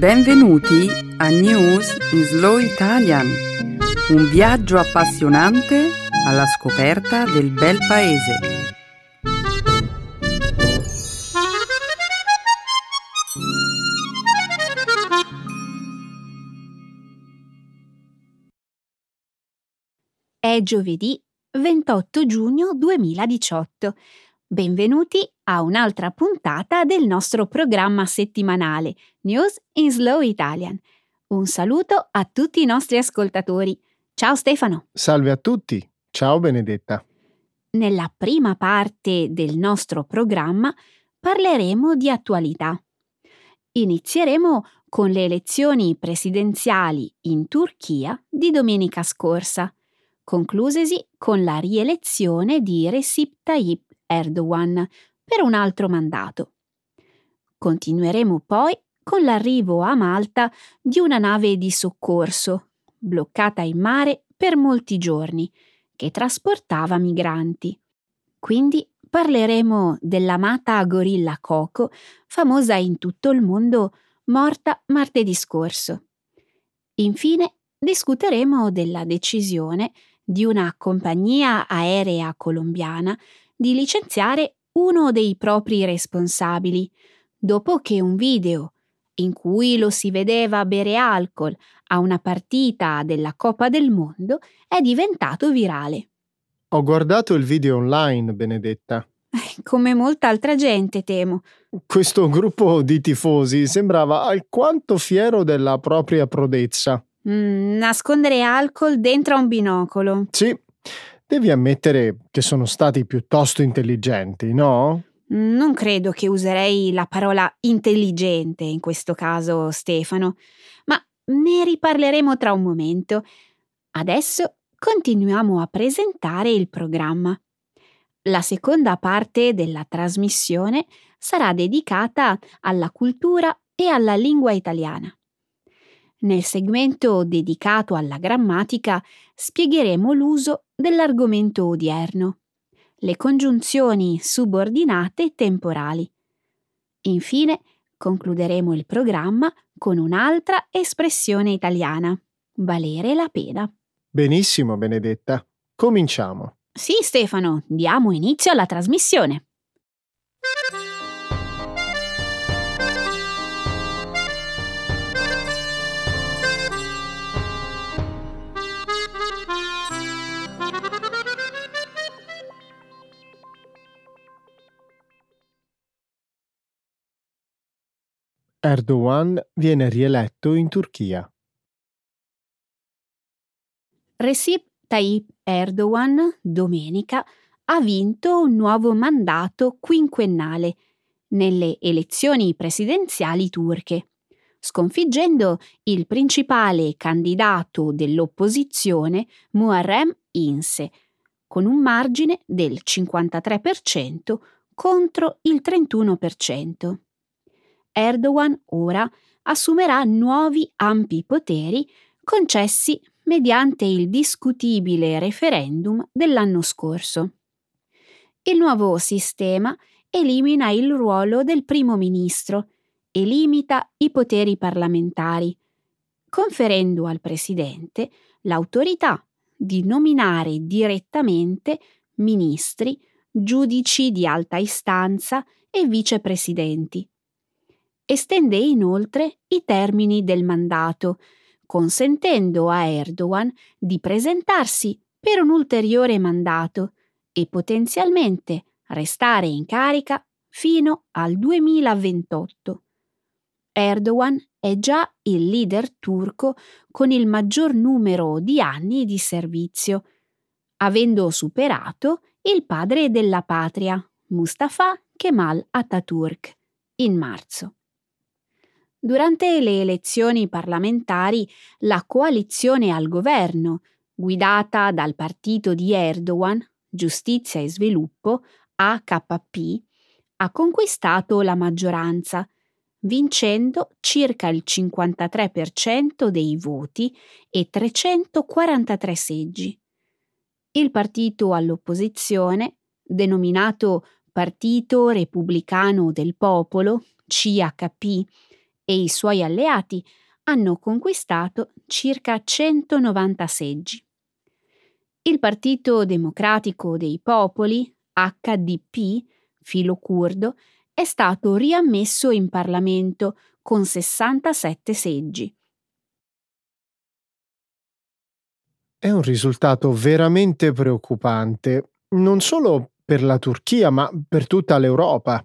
Benvenuti a News in Slow Italian, un viaggio appassionante alla scoperta del bel paese. È giovedì 28 giugno 2018. Benvenuti a un'altra puntata del nostro programma settimanale News in Slow Italian. Un saluto a tutti i nostri ascoltatori. Ciao Stefano. Salve a tutti. Ciao Benedetta. Nella prima parte del nostro programma parleremo di attualità. Inizieremo con le elezioni presidenziali in Turchia di domenica scorsa, conclusesi con la rielezione di Recep Tayyip Erdogan per un altro mandato. Continueremo poi con l'arrivo a Malta di una nave di soccorso, bloccata in mare per molti giorni, che trasportava migranti. Quindi parleremo dell'amata gorilla Coco, famosa in tutto il mondo, morta martedì scorso. Infine discuteremo della decisione di una compagnia aerea colombiana di licenziare uno dei propri responsabili, dopo che un video in cui lo si vedeva bere alcol a una partita della Coppa del Mondo è diventato virale. Ho guardato il video online, Benedetta. Come molta altra gente, temo. Questo gruppo di tifosi sembrava alquanto fiero della propria prodezza. Mm, nascondere alcol dentro a un binocolo. Sì, Devi ammettere che sono stati piuttosto intelligenti, no? Non credo che userei la parola intelligente in questo caso, Stefano, ma ne riparleremo tra un momento. Adesso continuiamo a presentare il programma. La seconda parte della trasmissione sarà dedicata alla cultura e alla lingua italiana. Nel segmento dedicato alla grammatica spiegheremo l'uso dell'argomento odierno, le congiunzioni subordinate temporali. Infine concluderemo il programma con un'altra espressione italiana, valere la pena. Benissimo, Benedetta. Cominciamo. Sì, Stefano, diamo inizio alla trasmissione. Erdogan viene rieletto in Turchia. Recep Tayyip Erdogan domenica ha vinto un nuovo mandato quinquennale nelle elezioni presidenziali turche, sconfiggendo il principale candidato dell'opposizione Muharrem Inse, con un margine del 53% contro il 31%. Erdogan ora assumerà nuovi ampi poteri concessi mediante il discutibile referendum dell'anno scorso. Il nuovo sistema elimina il ruolo del primo ministro e limita i poteri parlamentari, conferendo al presidente l'autorità di nominare direttamente ministri, giudici di alta istanza e vicepresidenti estende inoltre i termini del mandato, consentendo a Erdogan di presentarsi per un ulteriore mandato e potenzialmente restare in carica fino al 2028. Erdogan è già il leader turco con il maggior numero di anni di servizio, avendo superato il padre della patria, Mustafa Kemal Atatürk, in marzo. Durante le elezioni parlamentari, la coalizione al governo, guidata dal partito di Erdogan, Giustizia e Sviluppo, AKP, ha conquistato la maggioranza, vincendo circa il 53% dei voti e 343 seggi. Il partito all'opposizione, denominato Partito Repubblicano del Popolo, CHP, e i suoi alleati hanno conquistato circa 190 seggi. Il Partito Democratico dei Popoli, HDP, filo curdo, è stato riammesso in Parlamento con 67 seggi. È un risultato veramente preoccupante, non solo per la Turchia, ma per tutta l'Europa.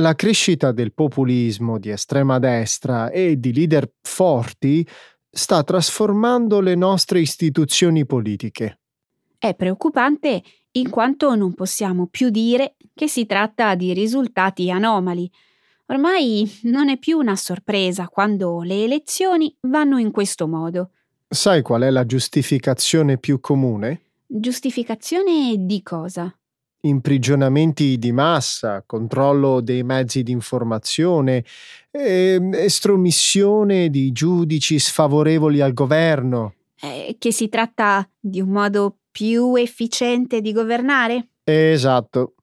La crescita del populismo di estrema destra e di leader forti sta trasformando le nostre istituzioni politiche. È preoccupante in quanto non possiamo più dire che si tratta di risultati anomali. Ormai non è più una sorpresa quando le elezioni vanno in questo modo. Sai qual è la giustificazione più comune? Giustificazione di cosa? Imprigionamenti di massa, controllo dei mezzi di informazione, e estromissione di giudici sfavorevoli al governo. Eh, che si tratta di un modo più efficiente di governare? Esatto.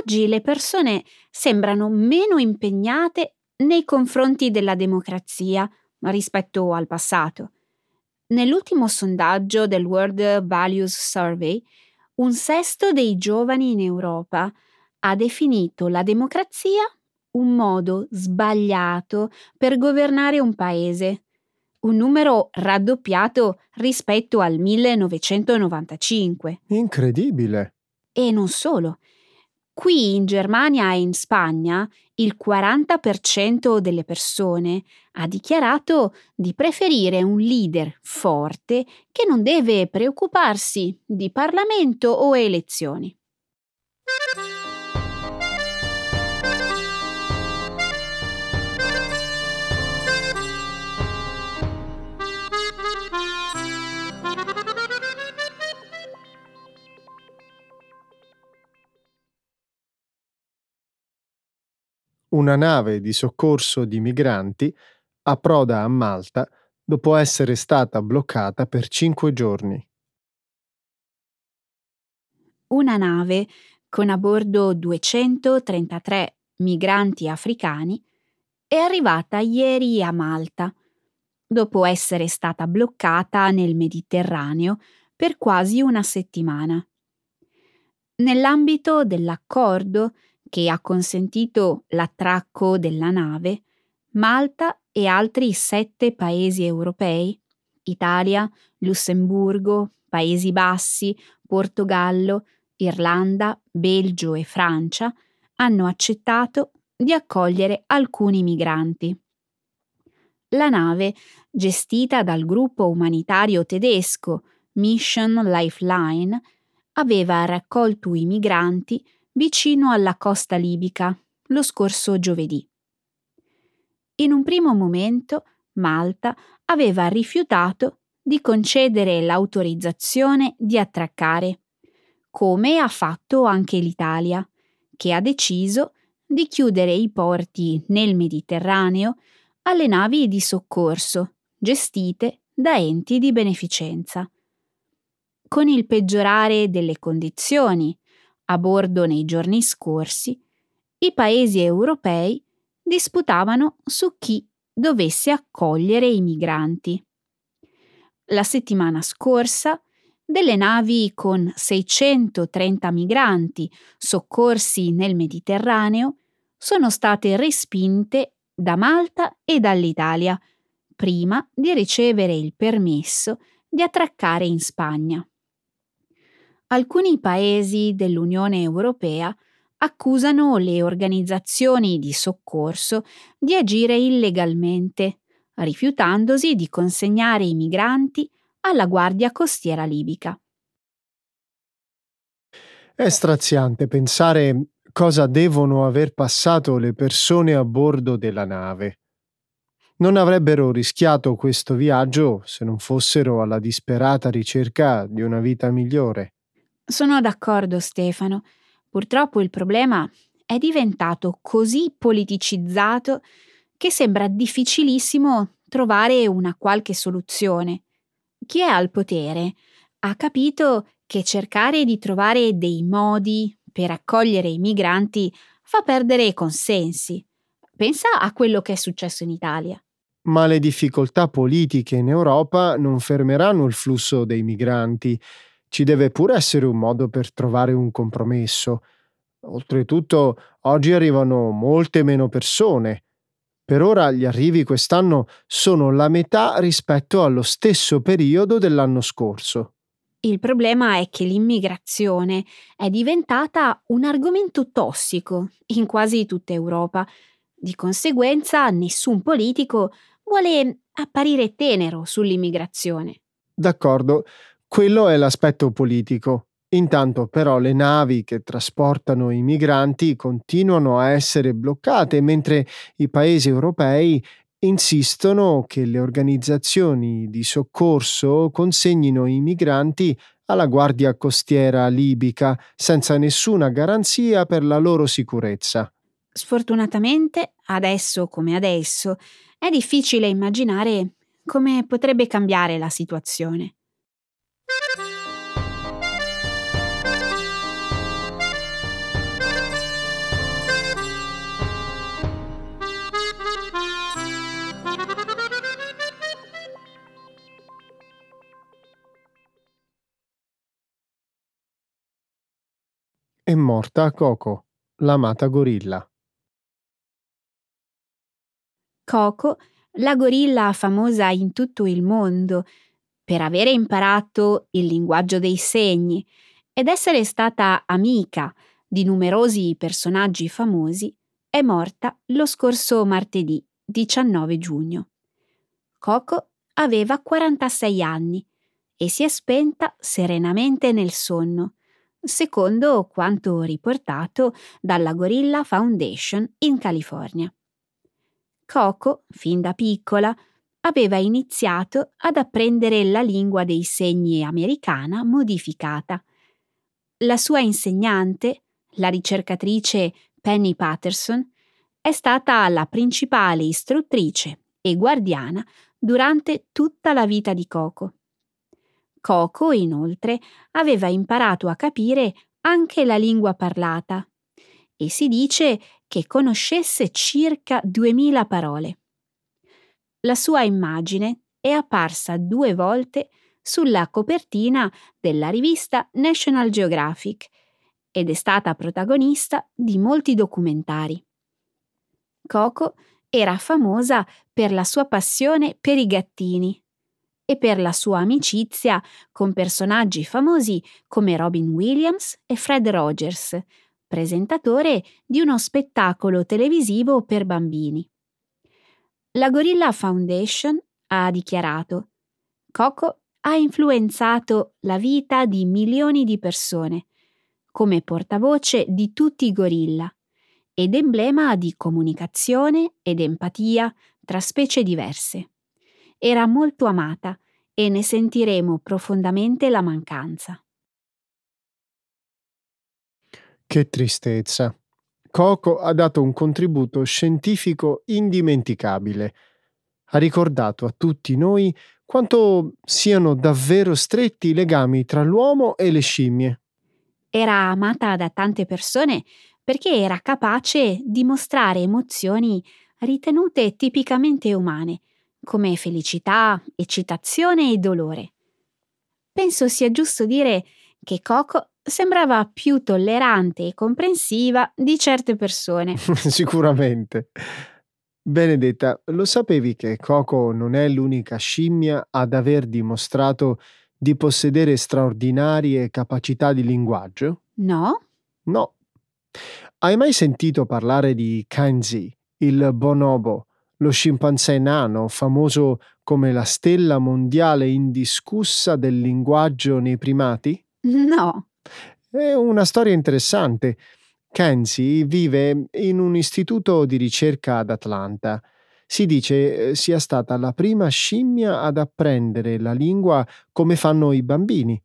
Oggi le persone sembrano meno impegnate nei confronti della democrazia rispetto al passato. Nell'ultimo sondaggio del World Values Survey, un sesto dei giovani in Europa ha definito la democrazia un modo sbagliato per governare un paese, un numero raddoppiato rispetto al 1995. Incredibile. E non solo. Qui in Germania e in Spagna il 40% delle persone ha dichiarato di preferire un leader forte che non deve preoccuparsi di Parlamento o elezioni. Una nave di soccorso di migranti approda a Malta dopo essere stata bloccata per cinque giorni. Una nave con a bordo 233 migranti africani è arrivata ieri a Malta, dopo essere stata bloccata nel Mediterraneo per quasi una settimana. Nell'ambito dell'accordo che ha consentito l'attracco della nave, Malta e altri sette paesi europei, Italia, Lussemburgo, Paesi Bassi, Portogallo, Irlanda, Belgio e Francia, hanno accettato di accogliere alcuni migranti. La nave, gestita dal gruppo umanitario tedesco Mission Lifeline, aveva raccolto i migranti vicino alla costa libica lo scorso giovedì. In un primo momento Malta aveva rifiutato di concedere l'autorizzazione di attraccare, come ha fatto anche l'Italia, che ha deciso di chiudere i porti nel Mediterraneo alle navi di soccorso gestite da enti di beneficenza. Con il peggiorare delle condizioni a bordo nei giorni scorsi, i paesi europei disputavano su chi dovesse accogliere i migranti. La settimana scorsa, delle navi con 630 migranti soccorsi nel Mediterraneo sono state respinte da Malta e dall'Italia, prima di ricevere il permesso di attraccare in Spagna alcuni paesi dell'Unione Europea accusano le organizzazioni di soccorso di agire illegalmente, rifiutandosi di consegnare i migranti alla Guardia Costiera libica. È straziante pensare cosa devono aver passato le persone a bordo della nave. Non avrebbero rischiato questo viaggio se non fossero alla disperata ricerca di una vita migliore. Sono d'accordo, Stefano. Purtroppo il problema è diventato così politicizzato che sembra difficilissimo trovare una qualche soluzione. Chi è al potere ha capito che cercare di trovare dei modi per accogliere i migranti fa perdere consensi, Pensa a quello che è successo in Italia. Ma le difficoltà politiche in Europa non fermeranno il flusso dei migranti. Ci deve pure essere un modo per trovare un compromesso. Oltretutto, oggi arrivano molte meno persone. Per ora gli arrivi quest'anno sono la metà rispetto allo stesso periodo dell'anno scorso. Il problema è che l'immigrazione è diventata un argomento tossico in quasi tutta Europa. Di conseguenza nessun politico vuole apparire tenero sull'immigrazione. D'accordo, quello è l'aspetto politico. Intanto però le navi che trasportano i migranti continuano a essere bloccate mentre i paesi europei insistono che le organizzazioni di soccorso consegnino i migranti alla Guardia Costiera libica senza nessuna garanzia per la loro sicurezza. Sfortunatamente, adesso come adesso, è difficile immaginare come potrebbe cambiare la situazione. È morta Coco, l'amata gorilla. Coco, la gorilla famosa in tutto il mondo per avere imparato il linguaggio dei segni ed essere stata amica di numerosi personaggi famosi, è morta lo scorso martedì 19 giugno. Coco aveva 46 anni e si è spenta serenamente nel sonno, secondo quanto riportato dalla Gorilla Foundation in California. Coco, fin da piccola, aveva iniziato ad apprendere la lingua dei segni americana modificata. La sua insegnante, la ricercatrice Penny Patterson, è stata la principale istruttrice e guardiana durante tutta la vita di Coco. Coco, inoltre, aveva imparato a capire anche la lingua parlata e si dice che conoscesse circa 2000 parole. La sua immagine è apparsa due volte sulla copertina della rivista National Geographic ed è stata protagonista di molti documentari. Coco era famosa per la sua passione per i gattini e per la sua amicizia con personaggi famosi come Robin Williams e Fred Rogers, presentatore di uno spettacolo televisivo per bambini. La Gorilla Foundation ha dichiarato Coco ha influenzato la vita di milioni di persone come portavoce di tutti i gorilla ed emblema di comunicazione ed empatia tra specie diverse. Era molto amata e ne sentiremo profondamente la mancanza. Che tristezza. Coco ha dato un contributo scientifico indimenticabile. Ha ricordato a tutti noi quanto siano davvero stretti i legami tra l'uomo e le scimmie. Era amata da tante persone perché era capace di mostrare emozioni ritenute tipicamente umane, come felicità, eccitazione e dolore. Penso sia giusto dire che Coco sembrava più tollerante e comprensiva di certe persone. Sicuramente. Benedetta, lo sapevi che Coco non è l'unica scimmia ad aver dimostrato di possedere straordinarie capacità di linguaggio? No? No. Hai mai sentito parlare di Kanzi, il bonobo, lo scimpanzé nano, famoso come la stella mondiale indiscussa del linguaggio nei primati? No. È una storia interessante. Kenzie vive in un istituto di ricerca ad Atlanta. Si dice eh, sia stata la prima scimmia ad apprendere la lingua come fanno i bambini,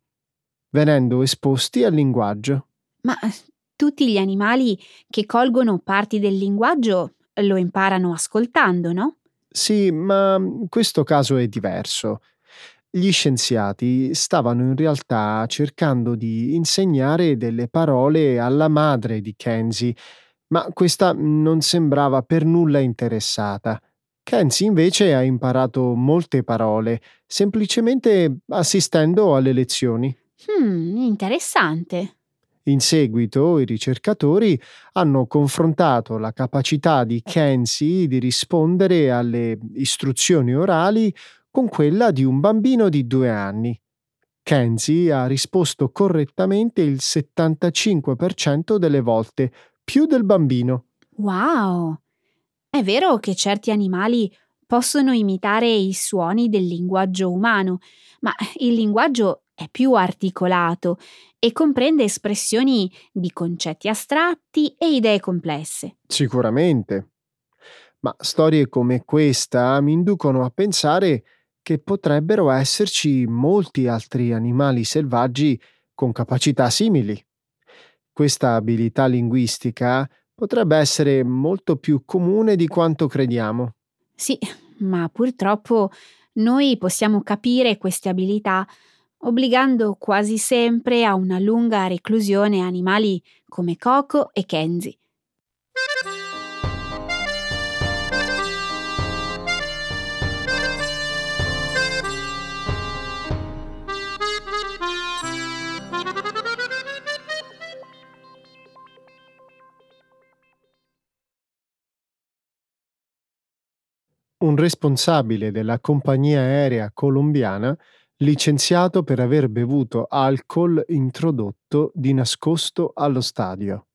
venendo esposti al linguaggio. Ma eh, tutti gli animali che colgono parti del linguaggio lo imparano ascoltando, no? Sì, ma questo caso è diverso. Gli scienziati stavano in realtà cercando di insegnare delle parole alla madre di Kenzie, Ma questa non sembrava per nulla interessata. Kenzie invece ha imparato molte parole, semplicemente assistendo alle lezioni. Hmm, interessante. In seguito i ricercatori hanno confrontato la capacità di Kenzie di rispondere alle istruzioni orali con quella di un bambino di due anni. Kenzie ha risposto correttamente il 75% delle volte, più del bambino. Wow! È vero che certi animali possono imitare i suoni del linguaggio umano, ma il linguaggio è più articolato e comprende espressioni di concetti astratti e idee complesse. Sicuramente. Ma storie come questa mi inducono a pensare che potrebbero esserci molti altri animali selvaggi con capacità simili. Questa abilità linguistica potrebbe essere molto più comune di quanto crediamo. Sì, ma purtroppo noi possiamo capire queste abilità obbligando quasi sempre a una lunga reclusione animali come Coco e Kenzie. Un responsabile della compagnia aerea colombiana licenziato per aver bevuto alcol introdotto di nascosto allo stadio.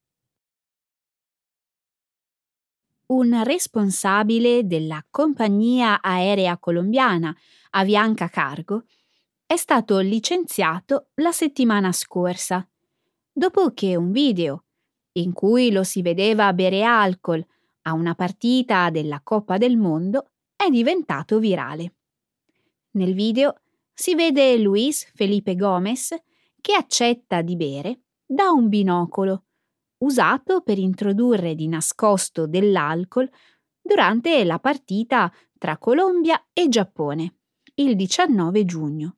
Un responsabile della compagnia aerea colombiana Avianca Cargo è stato licenziato la settimana scorsa, dopo che un video in cui lo si vedeva bere alcol a una partita della Coppa del Mondo è diventato virale. Nel video si vede Luis Felipe Gomez che accetta di bere da un binocolo, usato per introdurre di nascosto dell'alcol durante la partita tra Colombia e Giappone, il 19 giugno.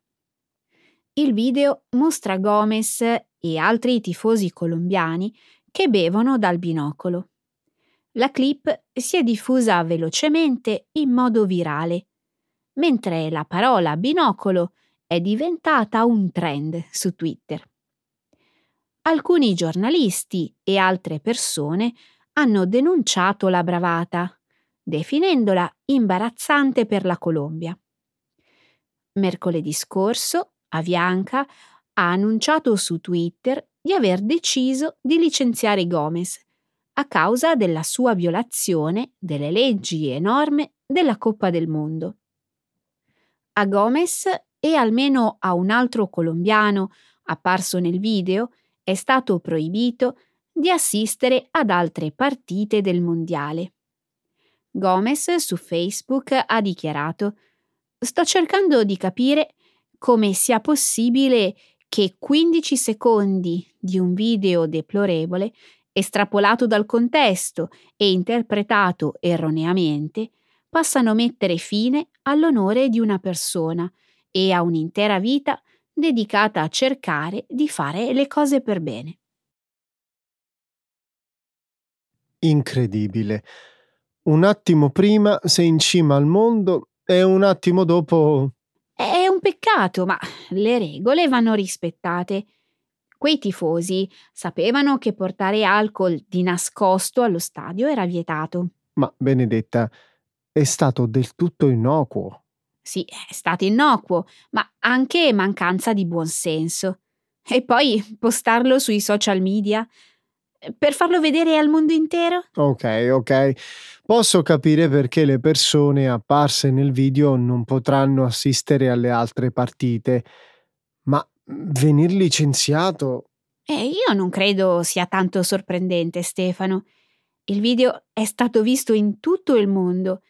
Il video mostra Gomez e altri tifosi colombiani che bevono dal binocolo. La clip si è diffusa velocemente in modo virale mentre la parola binocolo è diventata un trend su Twitter. Alcuni giornalisti e altre persone hanno denunciato la bravata, definendola imbarazzante per la Colombia. Mercoledì scorso, Avianca ha annunciato su Twitter di aver deciso di licenziare Gomez a causa della sua violazione delle leggi e norme della Coppa del Mondo a Gomez e almeno a un altro colombiano apparso nel video è stato proibito di assistere ad altre partite del mondiale. Gomez su Facebook ha dichiarato Sto cercando di capire come sia possibile che 15 secondi di un video deplorevole, estrapolato dal contesto e interpretato erroneamente, possano mettere fine all'onore di una persona e a un'intera vita dedicata a cercare di fare le cose per bene. Incredibile. Un attimo prima sei in cima al mondo e un attimo dopo... È un peccato, ma le regole vanno rispettate. Quei tifosi sapevano che portare alcol di nascosto allo stadio era vietato. Ma Benedetta, è stato del tutto innocuo. Sì, è stato innocuo, ma anche mancanza di buonsenso. E poi postarlo sui social media? Per farlo vedere al mondo intero? Ok, ok. Posso capire perché le persone apparse nel video non potranno assistere alle altre partite, ma venir licenziato... Eh, io non credo sia tanto sorprendente, Stefano. Il video è stato visto in tutto il mondo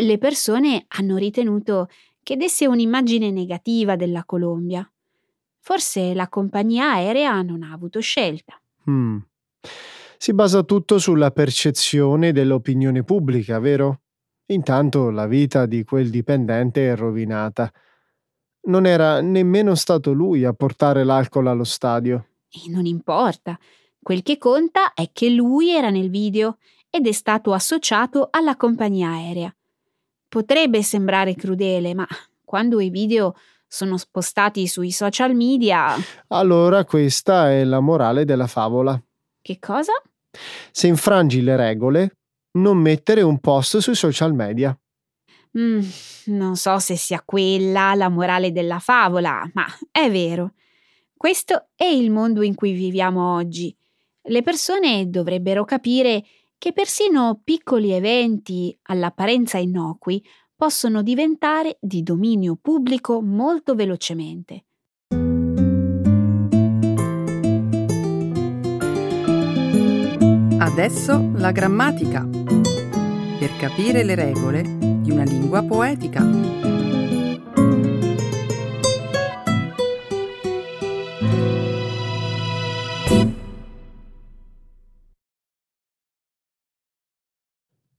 le persone hanno ritenuto che desse un'immagine negativa della Colombia. Forse la compagnia aerea non ha avuto scelta. Mm. Si basa tutto sulla percezione dell'opinione pubblica, vero? Intanto la vita di quel dipendente è rovinata. Non era nemmeno stato lui a portare l'alcol allo stadio. E non importa. Quel che conta è che lui era nel video ed è stato associato alla compagnia aerea. Potrebbe sembrare crudele, ma quando i video sono spostati sui social media. Allora questa è la morale della favola. Che cosa? Se infrangi le regole, non mettere un post sui social media. Mm, non so se sia quella la morale della favola, ma è vero. Questo è il mondo in cui viviamo oggi. Le persone dovrebbero capire che persino piccoli eventi all'apparenza innocui possono diventare di dominio pubblico molto velocemente. Adesso la grammatica. Per capire le regole di una lingua poetica.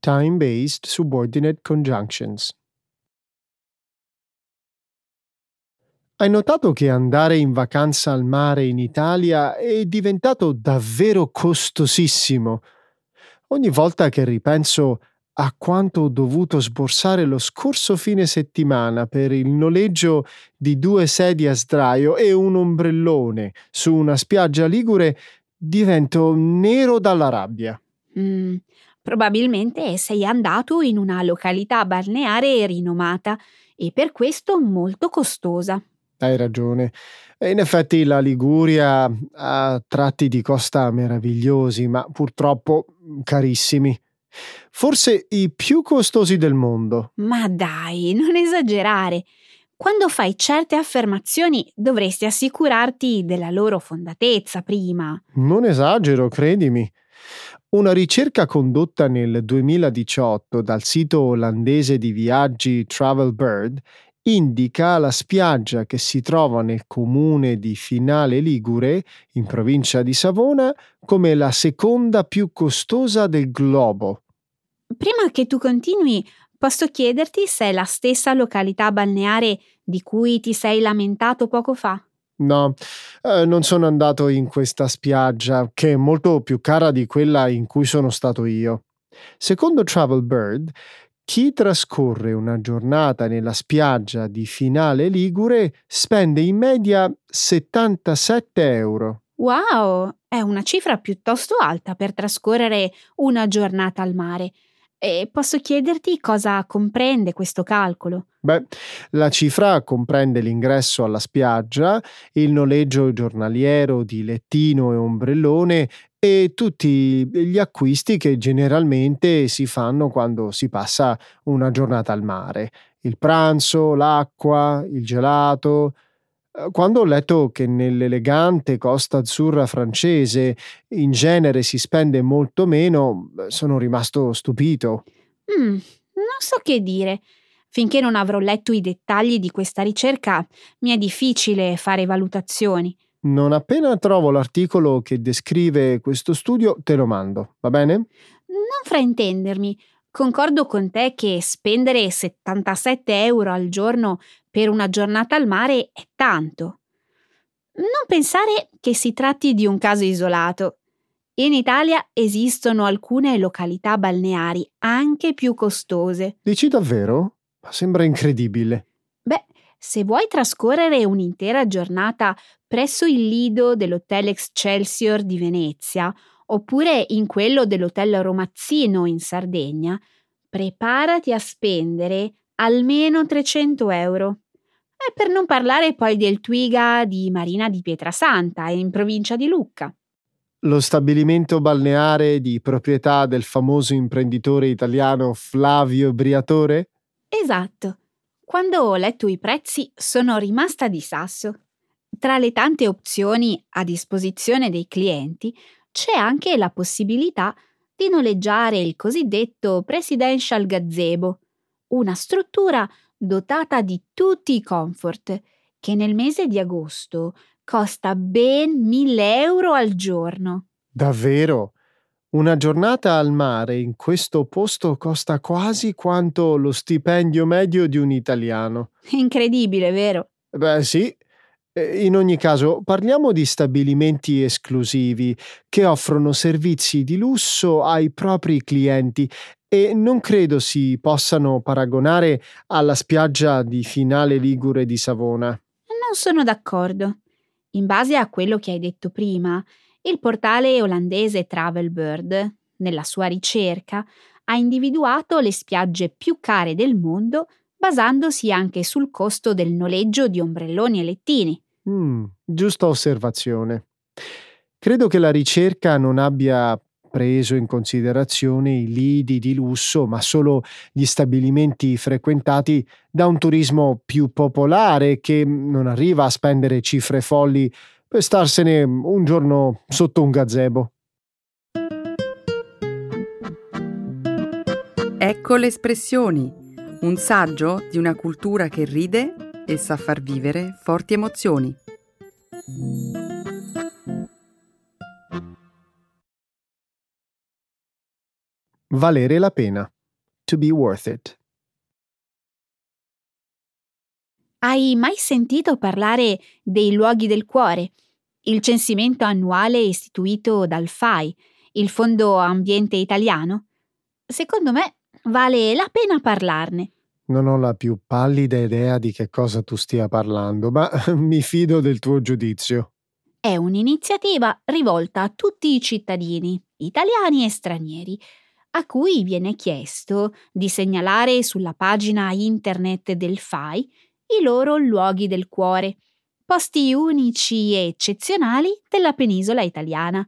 Time-based subordinate conjunctions. Hai notato che andare in vacanza al mare in Italia è diventato davvero costosissimo? Ogni volta che ripenso a quanto ho dovuto sborsare lo scorso fine settimana per il noleggio di due sedie a sdraio e un ombrellone su una spiaggia ligure, divento nero dalla rabbia. Mm, probabilmente sei andato in una località balneare rinomata e per questo molto costosa. Hai ragione. E in effetti la Liguria ha tratti di costa meravigliosi, ma purtroppo carissimi. Forse i più costosi del mondo. Ma dai, non esagerare. Quando fai certe affermazioni dovresti assicurarti della loro fondatezza prima. Non esagero, credimi. Una ricerca condotta nel 2018 dal sito olandese di viaggi Travelbird indica la spiaggia che si trova nel comune di Finale Ligure, in provincia di Savona, come la seconda più costosa del globo. Prima che tu continui, posso chiederti se è la stessa località balneare di cui ti sei lamentato poco fa? No, eh, non sono andato in questa spiaggia, che è molto più cara di quella in cui sono stato io. Secondo Travelbird, chi trascorre una giornata nella spiaggia di Finale Ligure spende in media 77 euro. Wow, è una cifra piuttosto alta per trascorrere una giornata al mare. E posso chiederti cosa comprende questo calcolo? Beh, la cifra comprende l'ingresso alla spiaggia, il noleggio giornaliero di lettino e ombrellone e tutti gli acquisti che generalmente si fanno quando si passa una giornata al mare. Il pranzo, l'acqua, il gelato, quando ho letto che nell'elegante Costa Azzurra francese in genere si spende molto meno, sono rimasto stupito. Mm, non so che dire. Finché non avrò letto i dettagli di questa ricerca, mi è difficile fare valutazioni. Non appena trovo l'articolo che descrive questo studio, te lo mando, va bene? Non fraintendermi. Concordo con te che spendere 77 euro al giorno per una giornata al mare è tanto. Non pensare che si tratti di un caso isolato. In Italia esistono alcune località balneari anche più costose. Dici davvero? Ma sembra incredibile. Beh, se vuoi trascorrere un'intera giornata presso il lido dell'Hotel Excelsior di Venezia oppure in quello dell'Hotel Romazzino in Sardegna, preparati a spendere almeno 300 euro. E per non parlare poi del Twiga di Marina di Pietrasanta, in provincia di Lucca. Lo stabilimento balneare di proprietà del famoso imprenditore italiano Flavio Briatore? Esatto. Quando ho letto i prezzi sono rimasta di sasso. Tra le tante opzioni a disposizione dei clienti c'è anche la possibilità di noleggiare il cosiddetto Presidential Gazebo, una struttura dotata di tutti i comfort, che nel mese di agosto costa ben 1000 euro al giorno. Davvero? Una giornata al mare in questo posto costa quasi quanto lo stipendio medio di un italiano. Incredibile, vero? Beh sì, In ogni caso, parliamo di stabilimenti esclusivi che offrono servizi di lusso ai propri clienti e non credo si possano paragonare alla spiaggia di Finale Ligure di Savona. Non sono d'accordo. In base a quello che hai detto prima, il portale olandese Travelbird, nella sua ricerca, ha individuato le spiagge più care del mondo basandosi anche sul costo del noleggio di ombrelloni e lettini. Mm, giusta osservazione. Credo che la ricerca non abbia preso in considerazione i lidi di lusso, ma solo gli stabilimenti frequentati da un turismo più popolare che non arriva a spendere cifre folli per starsene un giorno sotto un gazebo. Ecco le espressioni, un saggio di una cultura che ride e sa far vivere forti emozioni. Valere la pena. To be worth it. Hai mai sentito parlare dei luoghi del cuore? Il censimento annuale istituito dal FAI, il Fondo Ambiente Italiano? Secondo me vale la pena parlarne. Non ho la più pallida idea di che cosa tu stia parlando, ma mi fido del tuo giudizio. È un'iniziativa rivolta a tutti i cittadini, italiani e stranieri, a cui viene chiesto di segnalare sulla pagina internet del FAI i loro luoghi del cuore, posti unici e eccezionali della penisola italiana,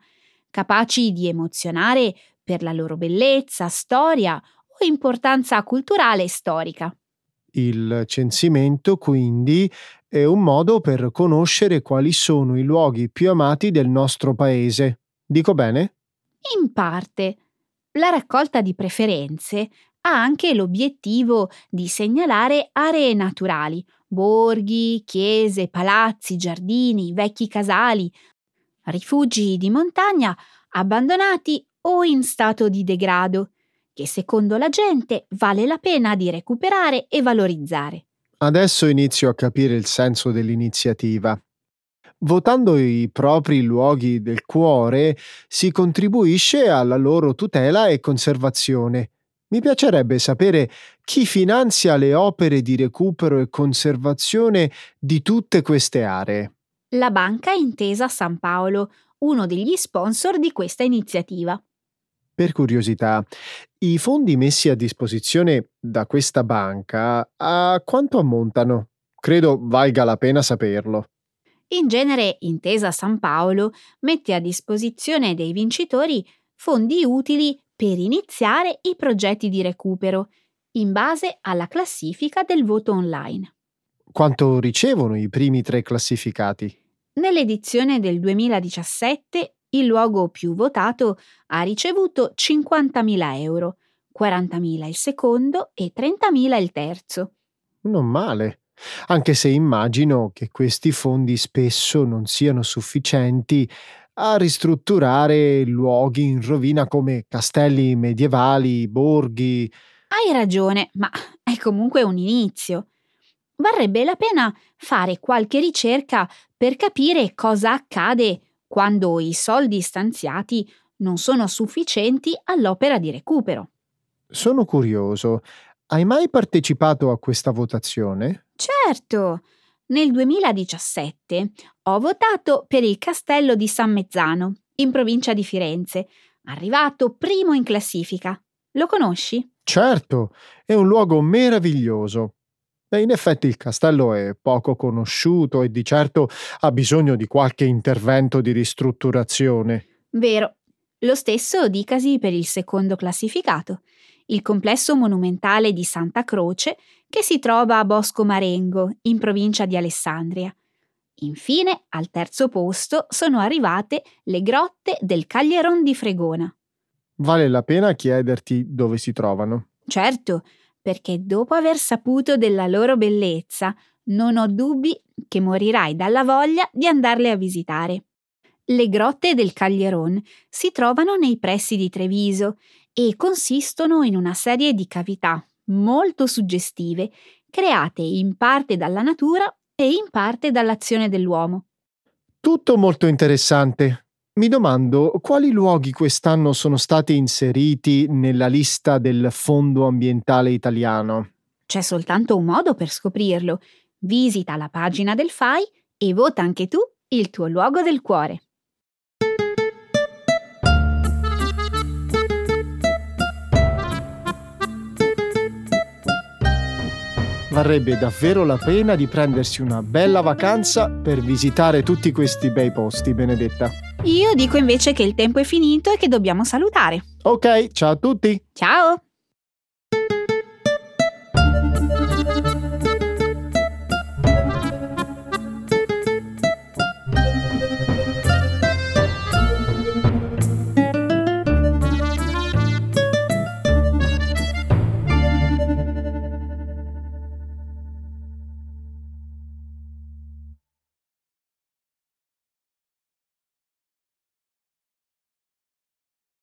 capaci di emozionare per la loro bellezza, storia o importanza culturale e storica. Il censimento, quindi, è un modo per conoscere quali sono i luoghi più amati del nostro paese. Dico bene? In parte. La raccolta di preferenze ha anche l'obiettivo di segnalare aree naturali, borghi, chiese, palazzi, giardini, vecchi casali, rifugi di montagna abbandonati o in stato di degrado, che secondo la gente vale la pena di recuperare e valorizzare. Adesso inizio a capire il senso dell'iniziativa. Votando i propri luoghi del cuore si contribuisce alla loro tutela e conservazione. Mi piacerebbe sapere chi finanzia le opere di recupero e conservazione di tutte queste aree. La Banca Intesa San Paolo, uno degli sponsor di questa iniziativa. Per curiosità, i fondi messi a disposizione da questa banca a quanto ammontano? Credo valga la pena saperlo. In genere Intesa San Paolo mette a disposizione dei vincitori fondi utili per iniziare i progetti di recupero, in base alla classifica del voto online. Quanto ricevono i primi tre classificati? Nell'edizione del 2017 il luogo più votato ha ricevuto 50.000 euro, 40.000 il secondo e 30.000 il terzo. Non male anche se immagino che questi fondi spesso non siano sufficienti a ristrutturare luoghi in rovina come castelli medievali, borghi. Hai ragione, ma è comunque un inizio. Varrebbe la pena fare qualche ricerca per capire cosa accade quando i soldi stanziati non sono sufficienti all'opera di recupero. Sono curioso. Hai mai partecipato a questa votazione? Certo. Nel 2017 ho votato per il castello di San Mezzano, in provincia di Firenze, arrivato primo in classifica. Lo conosci? Certo, è un luogo meraviglioso. E in effetti il castello è poco conosciuto e di certo ha bisogno di qualche intervento di ristrutturazione. Vero. Lo stesso dicasi per il secondo classificato il complesso monumentale di Santa Croce che si trova a Bosco Marengo, in provincia di Alessandria. Infine, al terzo posto sono arrivate le grotte del Caglieron di Fregona. Vale la pena chiederti dove si trovano? Certo, perché dopo aver saputo della loro bellezza, non ho dubbi che morirai dalla voglia di andarle a visitare. Le grotte del Caglieron si trovano nei pressi di Treviso e consistono in una serie di cavità molto suggestive create in parte dalla natura e in parte dall'azione dell'uomo. Tutto molto interessante. Mi domando quali luoghi quest'anno sono stati inseriti nella lista del Fondo Ambientale Italiano. C'è soltanto un modo per scoprirlo. Visita la pagina del FAI e vota anche tu il tuo luogo del cuore. Varrebbe davvero la pena di prendersi una bella vacanza per visitare tutti questi bei posti, Benedetta. Io dico invece che il tempo è finito e che dobbiamo salutare. Ok, ciao a tutti. Ciao!